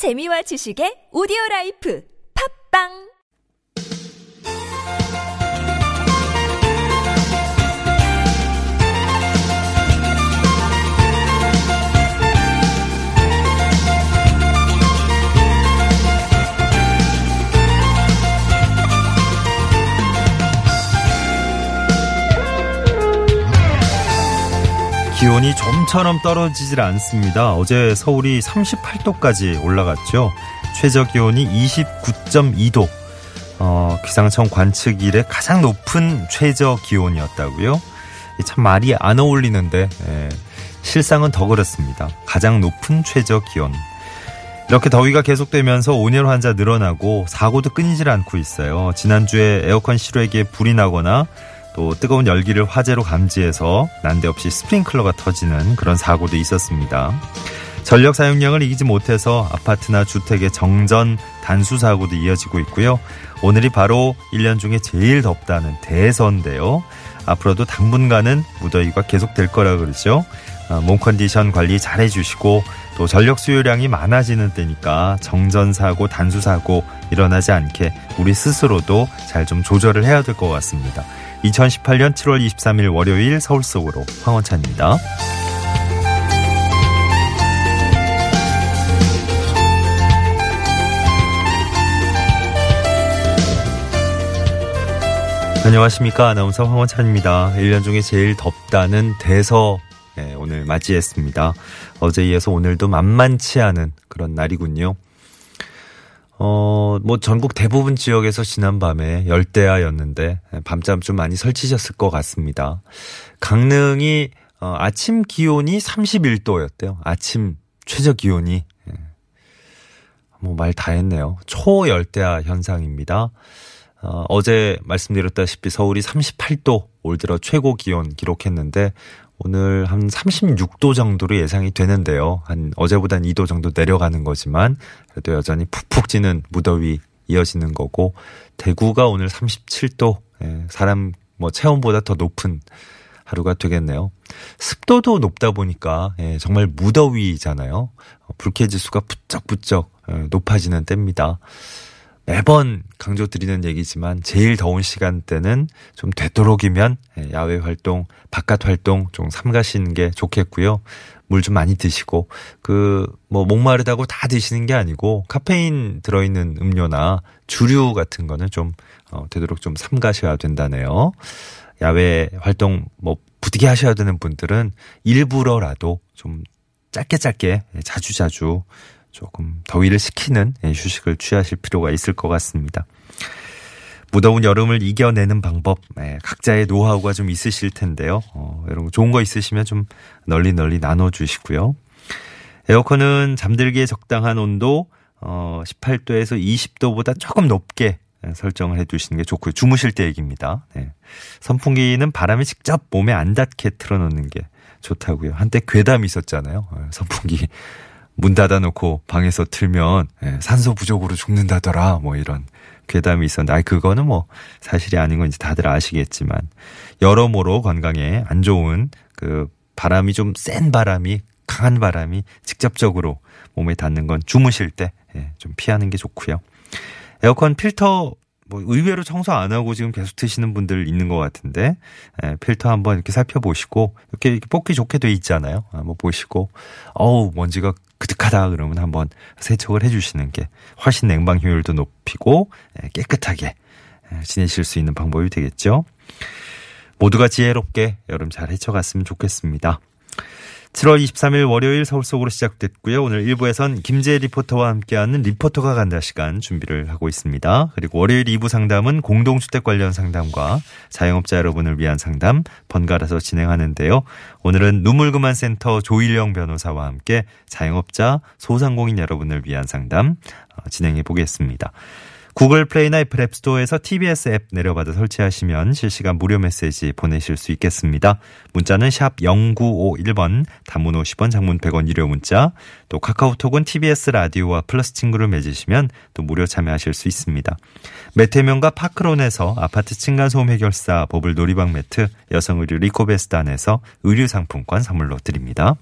재미와 지식의 오디오 라이프. 팝빵 기온이 좀처럼 떨어지질 않습니다. 어제 서울이 38도까지 올라갔죠. 최저 기온이 29.2도. 어, 기상청 관측 일에 가장 높은 최저 기온이었다고요. 참 말이 안 어울리는데 예, 실상은 더 그렇습니다. 가장 높은 최저 기온. 이렇게 더위가 계속되면서 온열 환자 늘어나고 사고도 끊이질 않고 있어요. 지난주에 에어컨 실외기에 불이 나거나 또 뜨거운 열기를 화재로 감지해서 난데없이 스프링클러가 터지는 그런 사고도 있었습니다. 전력 사용량을 이기지 못해서 아파트나 주택의 정전 단수 사고도 이어지고 있고요. 오늘이 바로 1년 중에 제일 덥다는 대선인데요. 앞으로도 당분간은 무더위가 계속될 거라 그러죠. 어, 몸 컨디션 관리 잘 해주시고 또 전력 수요량이 많아지는 때니까 정전 사고, 단수 사고 일어나지 않게 우리 스스로도 잘 좀 조절을 해야 될 것 같습니다. 2018년 7월 23일 월요일 서울 속으로 황원찬입니다. 안녕하십니까. 아나운서 황원찬입니다. 1년 중에 제일 덥다는 대서 네, 오늘 맞이했습니다. 어제 이어서 오늘도 만만치 않은 그런 날이군요. 어, 뭐 전국 대부분 지역에서 지난밤에 열대야였는데 밤잠 좀 많이 설치셨을 것 같습니다. 강릉이 어, 아침 기온이 31도였대요. 아침 최저 기온이 예. 뭐말 다 했네요. 초열대야 현상입니다. 어, 어제 말씀드렸다시피 서울이 38도 올 들어 최고 기온 기록했는데 오늘 한 36도 정도로 예상이 되는데요. 한 어제보단 2도 정도 내려가는 거지만 그래도 여전히 푹푹 찌는 무더위 이어지는 거고 대구가 오늘 37도 예, 사람 뭐 체온보다 더 높은 하루가 되겠네요. 습도도 높다 보니까 예, 정말 무더위잖아요. 불쾌지수가 부쩍부쩍 예, 높아지는 때입니다. 매번 강조드리는 얘기지만 제일 더운 시간대는 좀 되도록이면 예, 야외 활동, 바깥 활동 좀 삼가시는 게 좋겠고요. 물 좀 많이 드시고 그 뭐 목마르다고 다 드시는 게 아니고 카페인 들어있는 음료나 주류 같은 거는 좀 어, 되도록 좀 삼가셔야 된다네요. 야외 활동 뭐 부득이 하셔야 되는 분들은 일부러라도 좀 짧게 짧게 자주 자주 조금 더위를 식히는 예, 휴식을 취하실 필요가 있을 것 같습니다. 무더운 여름을 이겨내는 방법, 예, 각자의 노하우가 좀 있으실 텐데요. 어, 여러분 좋은 거 있으시면 좀 널리 널리 나눠주시고요. 에어컨은 잠들기에 적당한 온도 어, 18도에서 20도보다 조금 높게 예, 설정을 해 두시는 게 좋고요. 주무실 때 얘기입니다. 네. 선풍기는 바람이 직접 몸에 안 닿게 틀어놓는 게 좋다고요. 한때 괴담이 있었잖아요. 어, 선풍기 문 닫아놓고 방에서 틀면 예, 산소 부족으로 죽는다더라 뭐 이런 괴담이 있었는데 아 그거는 뭐 사실이 아닌 건 이제 다들 아시겠지만 여러모로 건강에 안 좋은 그 바람이 좀 센 바람이 강한 바람이 직접적으로 몸에 닿는 건 주무실 때좀 예, 피하는 게 좋고요. 에어컨 필터 뭐 의외로 청소 안 하고 지금 계속 트시는 분들 있는 것 같은데 에, 예, 필터 한번 이렇게 살펴보시고 이렇게, 이렇게 뽑기 좋게 돼 있잖아요. 한번 보시고 어우 먼지가 그득하다 그러면 한번 세척을 해주시는 게 훨씬 냉방 효율도 높이고 에, 예, 깨끗하게 에, 예, 지내실 수 있는 방법이 되겠죠. 모두가 지혜롭게 여름 잘 헤쳐갔으면 좋겠습니다. 7월 23일 월요일 서울 속으로 시작됐고요. 오늘 1부에선 김재 리포터와 함께하는 리포터가 간다 시간 준비를 하고 있습니다. 그리고 월요일 2부 상담은 공동주택 관련 상담과 자영업자 여러분을 위한 상담 번갈아서 진행하는데요. 오늘은 눈물그만 센터 조일영 변호사와 함께 자영업자 소상공인 여러분을 위한 상담 어, 진행해 보겠습니다. 구글 플레이나 애플 앱스토어에서 TBS 앱 내려받아 설치하시면 실시간 무료 메시지 보내실 수 있겠습니다. 문자는 샵 0951번, 단문 50원, 장문 100원 유료 문자, 또 카카오톡은 TBS 라디오와 플러스 친구를 맺으시면 또 무료 참여하실 수 있습니다. 매태명과 파크론에서 아파트 층간소음 해결사 버블 놀이방 매트, 여성 의류 리코베스단에서 의류 상품권 선물로 드립니다.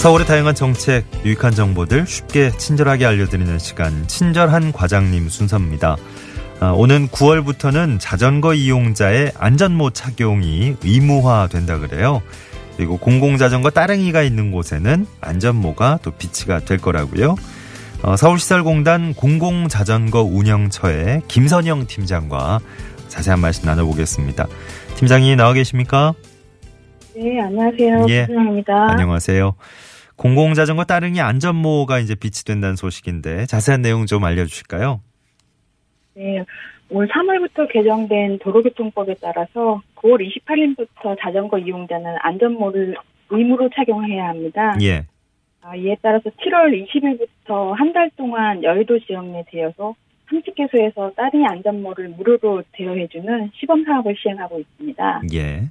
서울의 다양한 정책, 유익한 정보들 쉽게 친절하게 알려드리는 시간, 친절한 과장님 순서입니다. 아, 오는 9월부터는 자전거 이용자의 안전모 착용이 의무화 된다 그래요. 그리고 공공자전거 따릉이가 있는 곳에는 안전모가 또 비치가 될 거라고요. 어, 서울시설공단 공공자전거 운영처의 김선영 팀장과 자세한 말씀 나눠보겠습니다. 팀장이 나와 계십니까? 네, 안녕하세요. 예. 김선영입니다. 안녕하세요. 공공자전거 따릉이 안전모가 이제 비치된다는 소식인데 자세한 내용 좀 알려주실까요? 네, 올 3월부터 개정된 도로교통법에 따라서 9월 28일부터 자전거 이용자는 안전모를 의무로 착용해야 합니다. 예. 아, 이에 따라서 7월 20일부터 한 달 동안 여의도 지역 내 되어서 30개소에서 따릉이 안전모를 무료로 대여해주는 시범 사업을 시행하고 있습니다. 예.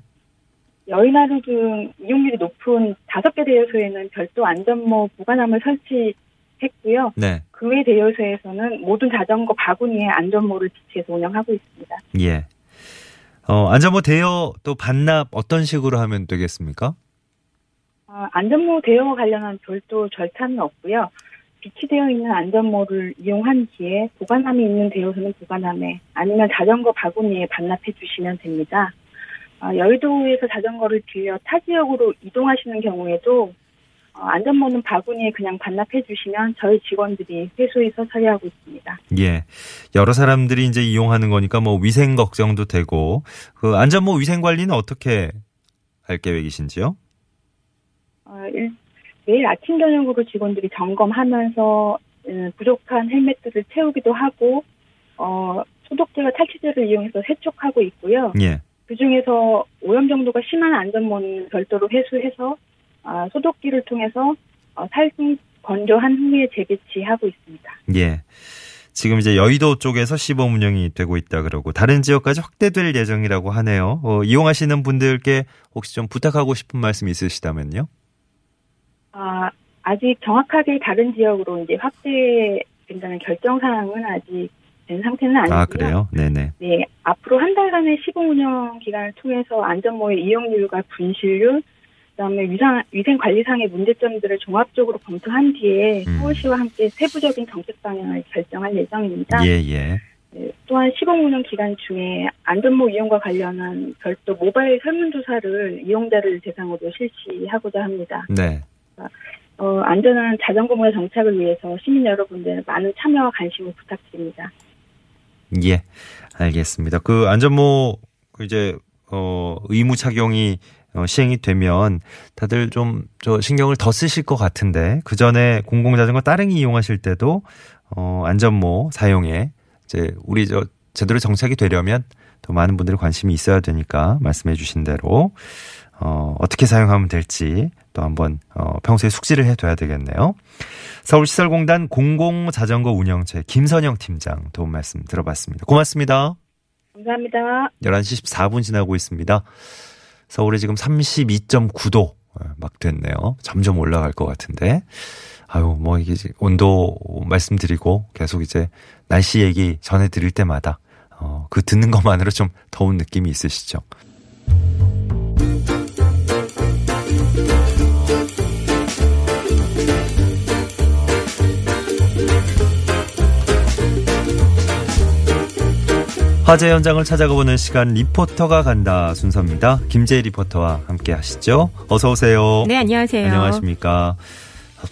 여의나루 등 이용률이 높은 5개 대여소에는 별도 안전모 보관함을 설치했고요. 네. 그 외 대여소에서는 모든 자전거 바구니에 안전모를 비치해서 운영하고 있습니다. 예. 어, 안전모 대여 또 반납 어떤 식으로 하면 되겠습니까? 아, 안전모 대여 관련한 별도 절차는 없고요. 비치되어 있는 안전모를 이용한 뒤에 보관함이 있는 대여소는 보관함에 아니면 자전거 바구니에 반납해 주시면 됩니다. 아, 여의도에서 자전거를 빌려 타 지역으로 이동하시는 경우에도 어, 안전모는 바구니에 그냥 반납해 주시면 저희 직원들이 회수해서 처리하고 있습니다. 예. 여러 사람들이 이제 이용하는 거니까 뭐 위생 걱정도 되고 그 안전모 위생 관리는 어떻게 할 계획이신지요? 어, 일- 매일 아침 저녁으로 직원들이 점검하면서 음, 부족한 헬멧들을 채우기도 하고 어, 소독제와 탈취제를 이용해서 세척하고 있고요. 예. 그 중에서 오염 정도가 심한 안전모는 별도로 회수해서 아, 소독기를 통해서 어, 살균 건조한 후에 재배치하고 있습니다. 예. 지금 이제 여의도 쪽에서 시범 운영이 되고 있다 그러고 다른 지역까지 확대될 예정이라고 하네요. 어, 이용하시는 분들께 혹시 좀 부탁하고 싶은 말씀 있으시다면요? 아, 아직 정확하게 다른 지역으로 이제 확대 된다는 결정 사항은 아직 된 상태는 아니고요. 아, 그래요? 네네. 네, 앞으로 한 달간의 시범 운영 기간을 통해서 안전모의 이용률과 분실률, 그다음에 위상, 위생 관리상의 문제점들을 종합적으로 검토한 뒤에 음. 서울시와 함께 세부적인 정책 방향을 결정할 예정입니다. 예, 예. 네, 또한 시범 운영 기간 중에 안전모 이용과 관련한 별도 모바일 설문조사를 이용자를 대상으로 실시하고자 합니다. 네. 어, 안전한 자전거 문화 정착을 위해서 시민 여러분들 많은 참여와 관심을 부탁드립니다. 예. 알겠습니다. 그 안전모 그 이제 어 의무 착용이 어, 시행이 되면 다들 좀 저 신경을 더 쓰실 것 같은데 그 전에 공공자전거 따릉이 이용하실 때도 어 안전모 사용에 이제 우리 저 제대로 정착이 되려면 더 많은 분들이 관심이 있어야 되니까 말씀해 주신 대로 어 어떻게 사용하면 될지 또 한번 어 평소에 숙지를 해 둬야 되겠네요. 서울시설공단 공공자전거 운영체 김선영 팀장 도움 말씀 들어봤습니다. 고맙습니다. 감사합니다. 11시 14분 지나고 있습니다. 서울에 지금 32.9도 막 됐네요. 점점 올라갈 것 같은데. 아유, 뭐 이게 이제 온도 말씀드리고 계속 이제 날씨 얘기 전해드릴 때마다 어, 그 듣는 것만으로 좀 더운 느낌이 있으시죠? 화재 현장을 찾아가보는 시간 리포터가 간다 순서입니다. 김재희 리포터와 함께 하시죠. 어서 오세요. 네, 안녕하세요. 안녕하십니까.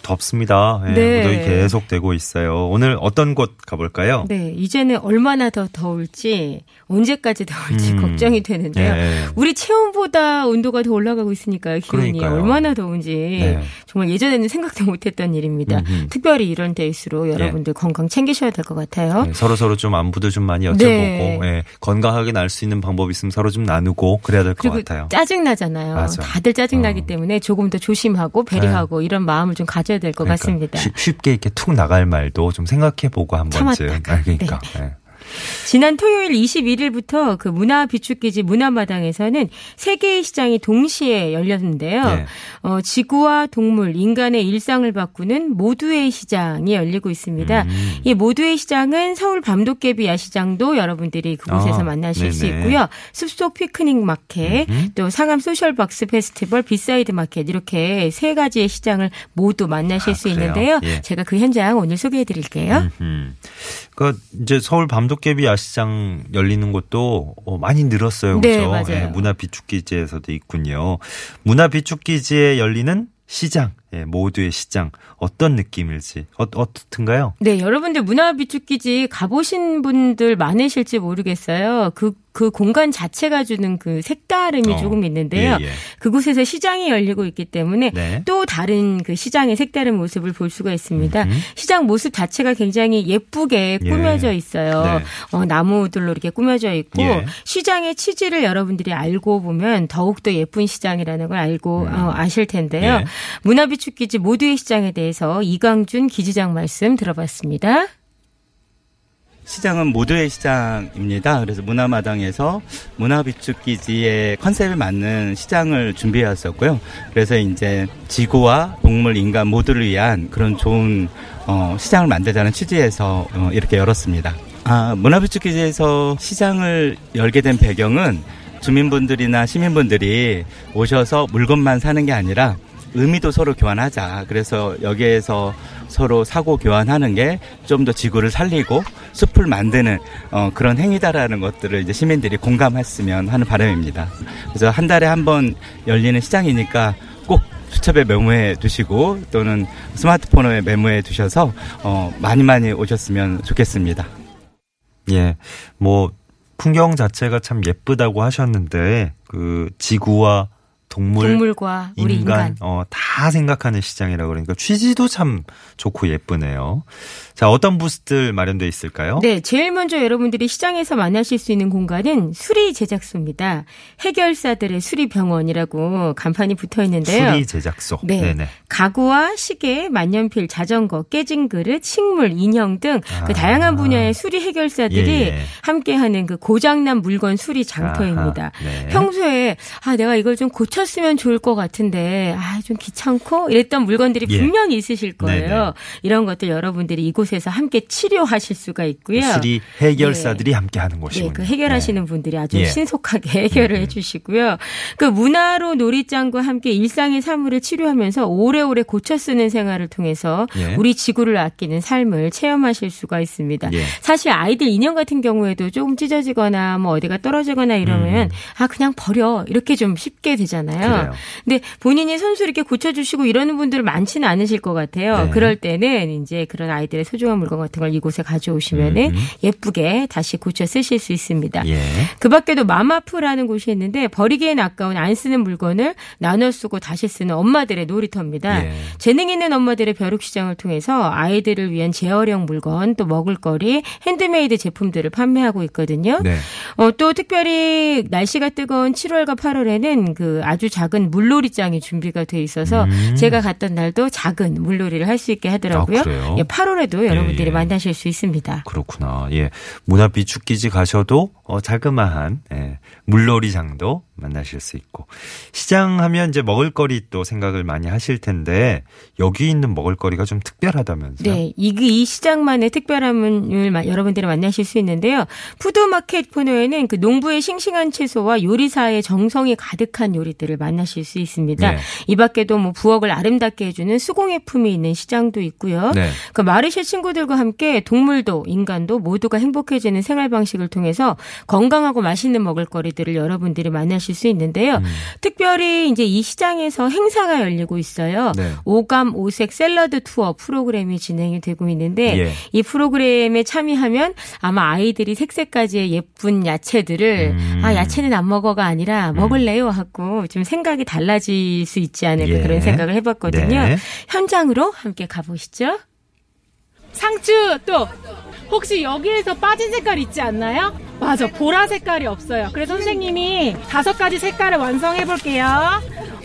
덥습니다. 예, 네. 무더위 계속되고 있어요. 오늘 어떤 곳 가볼까요? 네, 이제는 얼마나 더 더울지, 언제까지 더울지 음. 걱정이 되는데요. 예. 우리 체온보다 온도가 더 올라가고 있으니까요. 기온이 그러니까요. 얼마나 더운지 네. 정말 예전에는 생각도 못했던 일입니다. 음흠. 특별히 이런 때일수록 여러분들 건강 챙기셔야 될 것 같아요. 네, 서로 서로 좀 안부도 좀 많이 여쭤보고 네. 예, 건강하게 날 수 있는 방법 있으면 서로 좀 나누고 그래야 될 것 같아요. 짜증 나잖아요. 다들 짜증 나기 어. 때문에 조금 더 조심하고 배려하고 이런 마음을 좀 가 져야 될것 그러니까 같습니다. 쉽- 쉽게 이렇게 툭 나갈 말도 좀 생각해보고 한 번쯤. 참았다가. 아, 그러니까. 예. 지난 토요일 21일부터 그 문화 비축기지 문화마당에서는 세 개의 시장이 동시에 열렸는데요. 네. 어, 지구와 동물, 인간의 일상을 바꾸는 모두의 시장이 열리고 있습니다. 음. 이 모두의 시장은 서울 밤도깨비 야시장도 여러분들이 그곳에서 아, 만나실 수 네네. 있고요. 숲속 피크닉 마켓, 음흠. 또 상암 소셜 박스 페스티벌, 비사이드 마켓 이렇게 세 가지의 시장을 모두 만나실 아, 수 그래요? 있는데요. 예. 제가 그 현장 오늘 소개해 드릴게요. 음. 그러니까 이제 서울 밤도깨비 야시장 열리는 곳도 어, 많이 늘었어요. 네, 그죠? 맞아요. 문화 비축기지에서도 있군요. 문화 비축기지에 열리는 시장, 예, 모두의 시장 어떤 느낌일지 어, 어떻든가요? 네, 여러분들 문화 비축기지 가보신 분들 많으실지 모르겠어요. 그, 그 공간 자체가 주는 그 색다름이 어, 조금 있는데요. 예, 예. 그곳에서 시장이 열리고 있기 때문에 네. 또 다른 그 시장의 색다른 모습을 볼 수가 있습니다. 음흠. 시장 모습 자체가 굉장히 예쁘게 예. 꾸며져 있어요. 네. 어, 나무들로 이렇게 꾸며져 있고 예. 시장의 취지를 여러분들이 알고 보면 더욱더 예쁜 시장이라는 걸 알고 음. 어, 아실 텐데요. 예. 문화비축 기지 모두의 시장에 대해서 이광준 기지장 말씀 들어봤습니다. 시장은 모두의 시장입니다. 그래서 문화마당에서 문화비축기지의 컨셉에 맞는 시장을 준비해왔었고요. 그래서 이제 지구와 동물, 인간 모두를 위한 그런 좋은 어, 시장을 만들자는 취지에서 어, 이렇게 열었습니다. 아, 문화비축기지에서 시장을 열게 된 배경은 주민분들이나 시민분들이 오셔서 물건만 사는 게 아니라 의미도 서로 교환하자. 그래서 여기에서 서로 사고 교환하는 게 좀 더 지구를 살리고 숲을 만드는 어, 그런 행위다라는 것들을 이제 시민들이 공감했으면 하는 바람입니다. 그래서 한 달에 한 번 열리는 시장이니까 꼭 수첩에 메모해 두시고 또는 스마트폰에 메모해 두셔서 어, 많이 많이 오셨으면 좋겠습니다. 예, 뭐 풍경 자체가 참 예쁘다고 하셨는데 그 지구와 동물, 동물과 우리 인간. 어, 다 생각하는 시장이라 그러니까 취지도 참 좋고 예쁘네요. 자, 어떤 부스들 마련돼 있을까요? 네, 제일 먼저 여러분들이 시장에서 만나실 수 있는 공간은 수리 제작소입니다. 해결사들의 수리 병원이라고 간판이 붙어 있는데요. 수리 제작소. 네. 네네. 가구와 시계, 만년필, 자전거, 깨진 그릇, 식물, 인형 등그 아. 다양한 분야의 수리 해결사들이 예, 예. 함께하는 그 고장난 물건 수리 장터입니다. 아하, 네. 평소에 아 내가 이걸 좀 고 쳤으면 좋을 것 같은데 아 좀 귀찮고 이랬던 물건들이 예. 분명히 있으실 거예요. 네네. 이런 것들 여러분들이 이곳에서 함께 치료하실 수가 있고요. 수리 해결사들이 함께 하는 곳이군요. 네, 그 해결하시는 분들이 아주 예. 신속하게 해결을 해주시고요. 그 문화로 놀이장과 함께 일상의 사물을 치료하면서 오래오래 고쳐 쓰는 생활을 통해서 예. 우리 지구를 아끼는 삶을 체험하실 수가 있습니다. 예. 사실 아이들 인형 같은 경우에도 조금 찢어지거나 뭐 어디가 떨어지거나 이러면 아 그냥 버려 이렇게 좀 쉽게 되잖아요. 음. 그래요. 근데 본인이 손수 이렇게 고쳐주시고 이러는 분들 많지는 않으실 것 같아요. 네. 그럴 때는 이제 그런 아이들의 소중한 물건 같은 걸 이곳에 가져오시면은 음. 예쁘게 다시 고쳐 쓰실 수 있습니다. 예. 그 밖에도 마마프라는 곳이 있는데 버리기엔 아까운 안 쓰는 물건을 나눠 쓰고 다시 쓰는 엄마들의 놀이터입니다. 예. 재능 있는 엄마들의 벼룩 시장을 통해서 아이들을 위한 재활용 물건 또 먹을거리 핸드메이드 제품들을 판매하고 있거든요. 네. 어, 또 특별히 날씨가 뜨거운 7월과 8월에는 그 아주 작은 물놀이장이 준비가 돼 있어서 음. 제가 갔던 날도 작은 물놀이를 할 수 있게 하더라고요. 아? 예, 8월에도 여러분들이 예. 만나실 수 있습니다. 그렇구나. 예. 문화 비축기지 가셔도 어, 자그마한 예, 물놀이장도 만나실 수 있고 시장 하면 이제 먹을거리 또 생각을 많이 하실 텐데 여기 있는 먹을거리가 좀 특별하다면서요? 네, 이, 이 시장만의 특별함을 마- 여러분들이 만나실 수 있는데요. 푸드마켓 코너에는 그 농부의 싱싱한 채소와 요리사의 정성이 가득한 요리들을 만나실 수 있습니다. 네. 이 밖에도 뭐 부엌을 아름답게 해주는 수공예품이 있는 시장도 있고요. 네. 그 마르쉐 친구들과 함께 동물도 인간도 모두가 행복해지는 생활 방식을 통해서 건강하고 맛있는 먹을거리들을 여러분들이 만나실 수 있는데요. 음. 특별히 이제 이 시장에서 행사가 열리고 있어요. 네. 오감 오색 샐러드 투어 프로그램이 진행이 되고 있는데 예. 이 프로그램에 참여하면 아마 아이들이 색색까지의 예쁜 야채들을 음. 아 야채는 안 먹어가 아니라 먹을래요 하고 좀 생각이 달라질 수 있지 않을까 예. 그런 생각을 해봤거든요. 네. 현장으로 함께 가보시죠. 상추 또 혹시 여기에서 빠진 색깔 있지 않나요? 맞아 보라 색깔이 없어요. 그래서 선생님이 다섯 가지 색깔을 완성해 볼게요.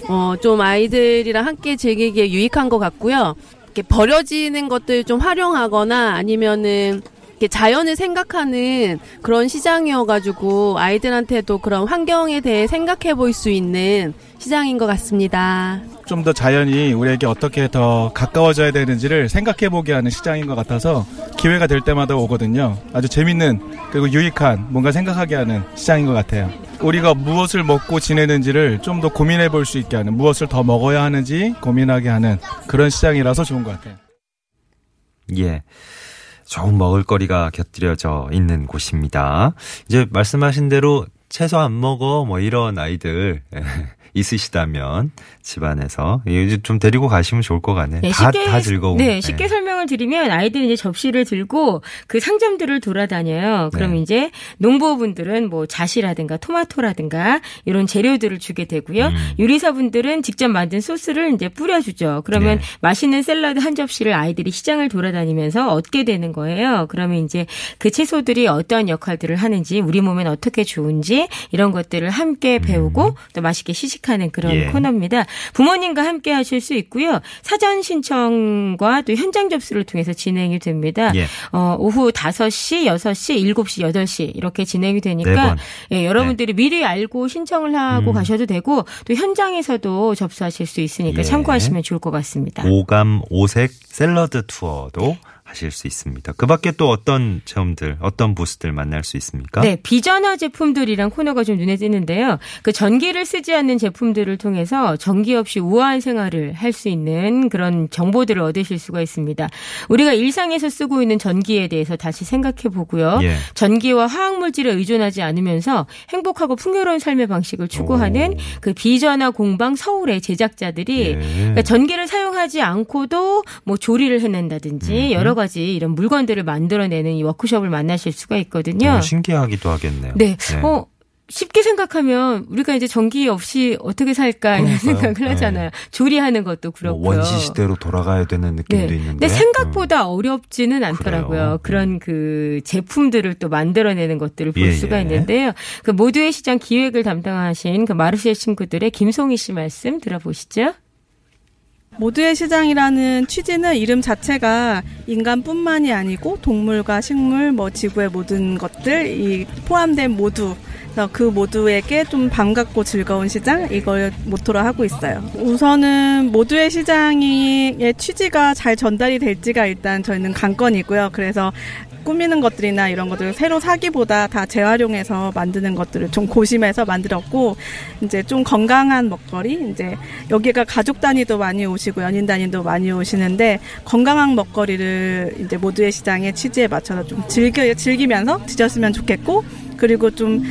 어, 좀 아이들이랑 함께 즐기기에 유익한 것 같고요. 이렇게 버려지는 것들 좀 활용하거나 아니면은 이렇게 자연을 생각하는 그런 시장이어가지고 아이들한테도 그런 환경에 대해 생각해 볼 수 있는 시장인 것 같습니다. 좀 더 자연이 우리에게 어떻게 더 가까워져야 되는지를 생각해 보게 하는 시장인 것 같아서 기회가 될 때마다 오거든요. 아주 재밌는 그리고 유익한 뭔가 생각하게 하는 시장인 것 같아요. 우리가 무엇을 먹고 지내는지를 좀 더 고민해 볼 수 있게 하는 무엇을 더 먹어야 하는지 고민하게 하는 그런 시장이라서 좋은 것 같아요. 예. 좋은 먹을거리가 곁들여져 있는 곳입니다. 이제 말씀하신 대로 채소 안 먹어 뭐 이런 아이들 예, 있으시다면 집안에서 이제 좀 데리고 가시면 좋을 것 같네. 네, 다, 쉽게, 다 즐거운. 네, 쉽게 설명을 드리면 아이들이 이제 접시를 들고 그 상점들을 돌아다녀요. 그럼 네. 이제 농부분들은 뭐 자시라든가 토마토라든가 이런 재료들을 주게 되고요. 음. 요리사분들은 직접 만든 소스를 이제 뿌려주죠. 그러면 네. 맛있는 샐러드 한 접시를 아이들이 시장을 돌아다니면서 얻게 되는 거예요. 그러면 이제 그 채소들이 어떠한 역할들을 하는지 우리 몸엔 어떻게 좋은지 이런 것들을 함께 배우고 또 맛있게 시식 하는 그런 음. 예. 코너입니다. 부모님과 함께 하실 수 있고요. 사전 신청과 또 현장 접수를 통해서 진행이 됩니다. 예. 어, 오후 5시, 6시, 7시, 8시 이렇게 진행이 네 되니까 번. 예, 여러분들이 미리 알고 신청을 하고 음. 가셔도 되고 또 현장에서도 접수하실 수 있으니까 예. 참고하시면 좋을 것 같습니다. 오감 오색 샐러드 투어도 하실 수 있습니다. 그 밖에 또 어떤 체험들, 어떤 부스들 만날 수 있습니까? 네, 비전화 제품들이란 코너가 좀 눈에 띄는데요. 그 전기를 쓰지 않는 제품들을 통해서 전기 없이 우아한 생활을 할 수 있는 그런 정보들을 얻으실 수가 있습니다. 우리가 일상에서 쓰고 있는 전기에 대해서 다시 생각해 보고요. 예. 전기와 화학 물질에 의존하지 않으면서 행복하고 풍요로운 삶의 방식을 추구하는 오. 그 비전화 공방 서울의 제작자들이 예. 그러니까 전기를 사용하지 않고도 뭐 조리를 해낸다든지 음. 여러 가지 이런 물건들을 만들어내는 이 워크숍을 만나실 수가 있거든요. 너무 신기하기도 하겠네요. 네. 어, 쉽게 생각하면 우리가 이제 전기 없이 어떻게 살까 이런. 생각을 하잖아요. 조리하는 것도 뭐 그렇고요. 원시 시대로 돌아가야 되는 느낌도 네. 있는데. 근데 생각보다 어렵지는 않더라고요. 그래요? 그런 그 제품들을 또 만들어내는 것들을 볼 예, 수가 예. 있는데요. 그 모두의 시장 기획을 담당하신 그 마르시의 친구들의 김송희 씨 말씀 들어보시죠. 모두의 시장이라는 취지는 이름 자체가 인간뿐만이 아니고 동물과 식물, 뭐 지구의 모든 것들 이 포함된 모두. 그 모두에게 좀 반갑고 즐거운 시장 이걸 모토로 하고 있어요. 우선은 모두의 시장의 취지가 잘 전달이 될지가 일단 저희는 관건이고요. 그래서 꾸미는 것들이나 이런 것들을 새로 사기보다 다 재활용해서 만드는 것들을 좀 고심해서 만들었고 이제 좀 건강한 먹거리 이제 여기가 가족 단위도 많이 오시고 연인 단위도 많이 오시는데 건강한 먹거리를 이제 모두의 시장의 취지에 맞춰서 좀 즐겨 즐기면서 드셨으면 좋겠고 그리고 좀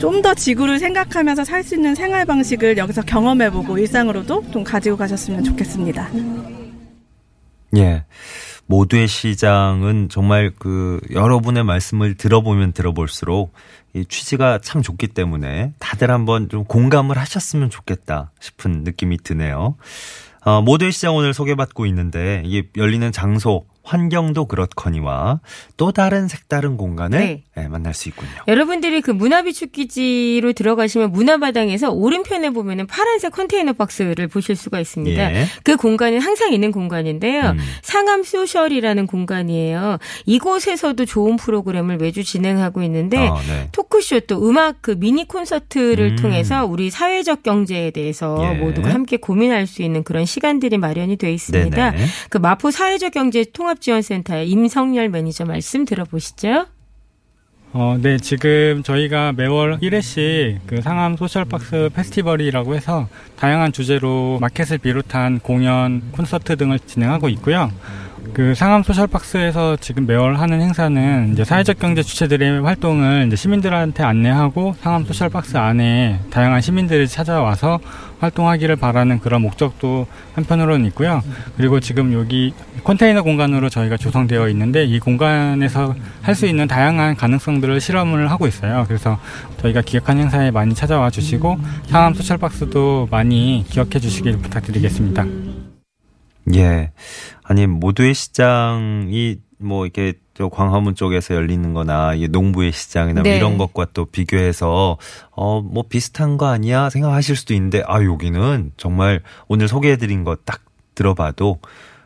좀 더 지구를 생각하면서 살 수 있는 생활 방식을 여기서 경험해보고 일상으로도 좀 가지고 가셨으면 좋겠습니다. 예. 모두의 시장은 정말 그 여러분의 말씀을 들어보면 들어볼수록 이 취지가 참 좋기 때문에 다들 한번 좀 공감을 하셨으면 좋겠다 싶은 느낌이 드네요. 어, 모두의 시장 오늘 소개받고 있는데 이게 열리는 장소, 환경도 그렇거니와 또 다른 색다른 공간을 네. 예, 만날 수 있군요. 여러분들이 그 문화비축기지로 들어가시면 문화마당에서 오른편에 보면은 파란색 컨테이너 박스를 보실 수가 있습니다. 예. 그 공간은 항상 있는 공간인데요. 음. 상암 소셜이라는 공간이에요. 이곳에서도 좋은 프로그램을 매주 진행하고 있는데 아, 네. 토크쇼 또 음악 그 미니 콘서트를 음. 통해서 우리 사회적 경제에 대해서 예. 모두가 함께 고민할 수 있는 그런 시간들이 마련이 되어 있습니다. 네네. 그 마포 사회적 경제 통합 지원센터의 임성열 매니저 말씀 들어보시죠. 어, 네, 지금 저희가 매월 1회씩 그 상암 소셜박스 페스티벌이라고 해서 다양한 주제로 마켓을 비롯한 공연, 콘서트 등을 진행하고 있고요. 그 상암 소셜박스에서 지금 매월 하는 행사는 이제 사회적 경제 주체들의 활동을 이제 시민들한테 안내하고 상암 소셜박스 안에 다양한 시민들이 찾아와서 활동하기를 바라는 그런 목적도 한편으로는 있고요. 그리고 지금 여기 컨테이너 공간으로 저희가 조성되어 있는데 이 공간에서 할 수 있는 다양한 가능성들을 실험을 하고 있어요. 그래서 저희가 기획한 행사에 많이 찾아와 주시고 상암 소셜박스도 많이 기억해 주시길 부탁드리겠습니다. 예. 아니, 모두의 시장이 뭐 이렇게 저 광화문 쪽에서 열리는 거나 이 농부의 시장이나 뭐 네. 이런 것과 또 비교해서 어, 뭐 비슷한 거 아니야 생각하실 수도 있는데 아, 여기는 정말 오늘 소개해 드린 거 딱 들어봐도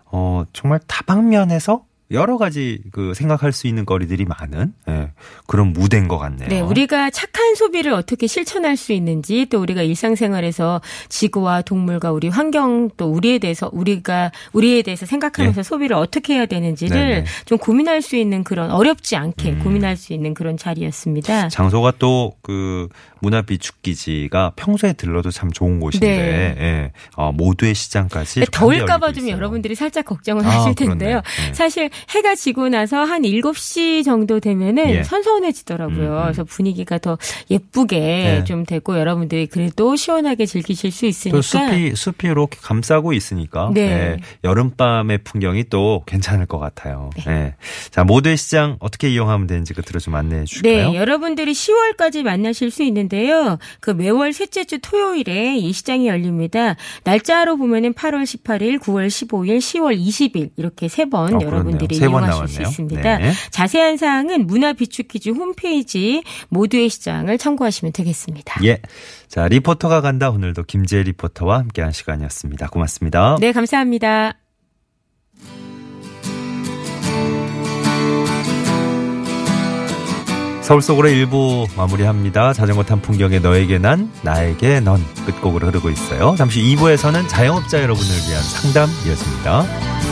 어, 정말 다방면에서 여러 가지 그 생각할 수 있는 거리들이 많은 예, 그런 무대인 것 같네요. 네, 우리가 착한 소비를 어떻게 실천할 수 있는지 또 우리가 일상생활에서 지구와 동물과 우리 환경 또 우리에 대해서 우리가 우리에 대해서 생각하면서 소비를 어떻게 해야 되는지를 예. 네네. 좀 고민할 수 있는 그런 어렵지 않게 음. 고민할 수 있는 그런 자리였습니다. 장소가 또 그 문화 비축기지가 평소에 들러도 참 좋은 곳인데 네. 예, 어, 모두의 시장까지 이렇게 더울까봐 좀 있어요. 여러분들이 살짝 걱정을 아, 하실. 텐데요. 네. 사실 해가 지고 나서 한 7시 정도 되면은 예. 선선해지더라고요. 음, 음. 그래서 분위기가 더 예쁘게 네. 좀 되고 여러분들이 그래도 시원하게 즐기실 수 있으니까 또 숲이 숲이 이렇게 감싸고 있으니까 네. 예, 여름밤의 풍경이 또 괜찮을 것 같아요. 예. 자 모두의 시장 어떻게 이용하면 되는지 끝으로 좀 안내해 주실까요? 네, 여러분들이 10월까지 만나실 수 있는데요. 그 매월 셋째 주 토요일에 이 시장이 열립니다. 날짜로 보면은 8월 18일, 9월 15일, 10월 20일 이렇게 세번 어, 여러분들이 세번 이용하실 수. 있습니다. 네. 자세한 사항은 문화비축기지 홈페이지 모두의 시장을 참고하시면 되겠습니다. 예. 자 리포터가 간다 오늘도 김재 리포터와 함께한 시간이었습니다. 고맙습니다. 네, 감사합니다. 서울 속으로 일부 마무리합니다. 자전거 탄 풍경에 너에게 난 나에게 넌 끝곡으로 흐르고 있어요. 잠시 2부에서는 자영업자 여러분을 위한 상담 이어집니다.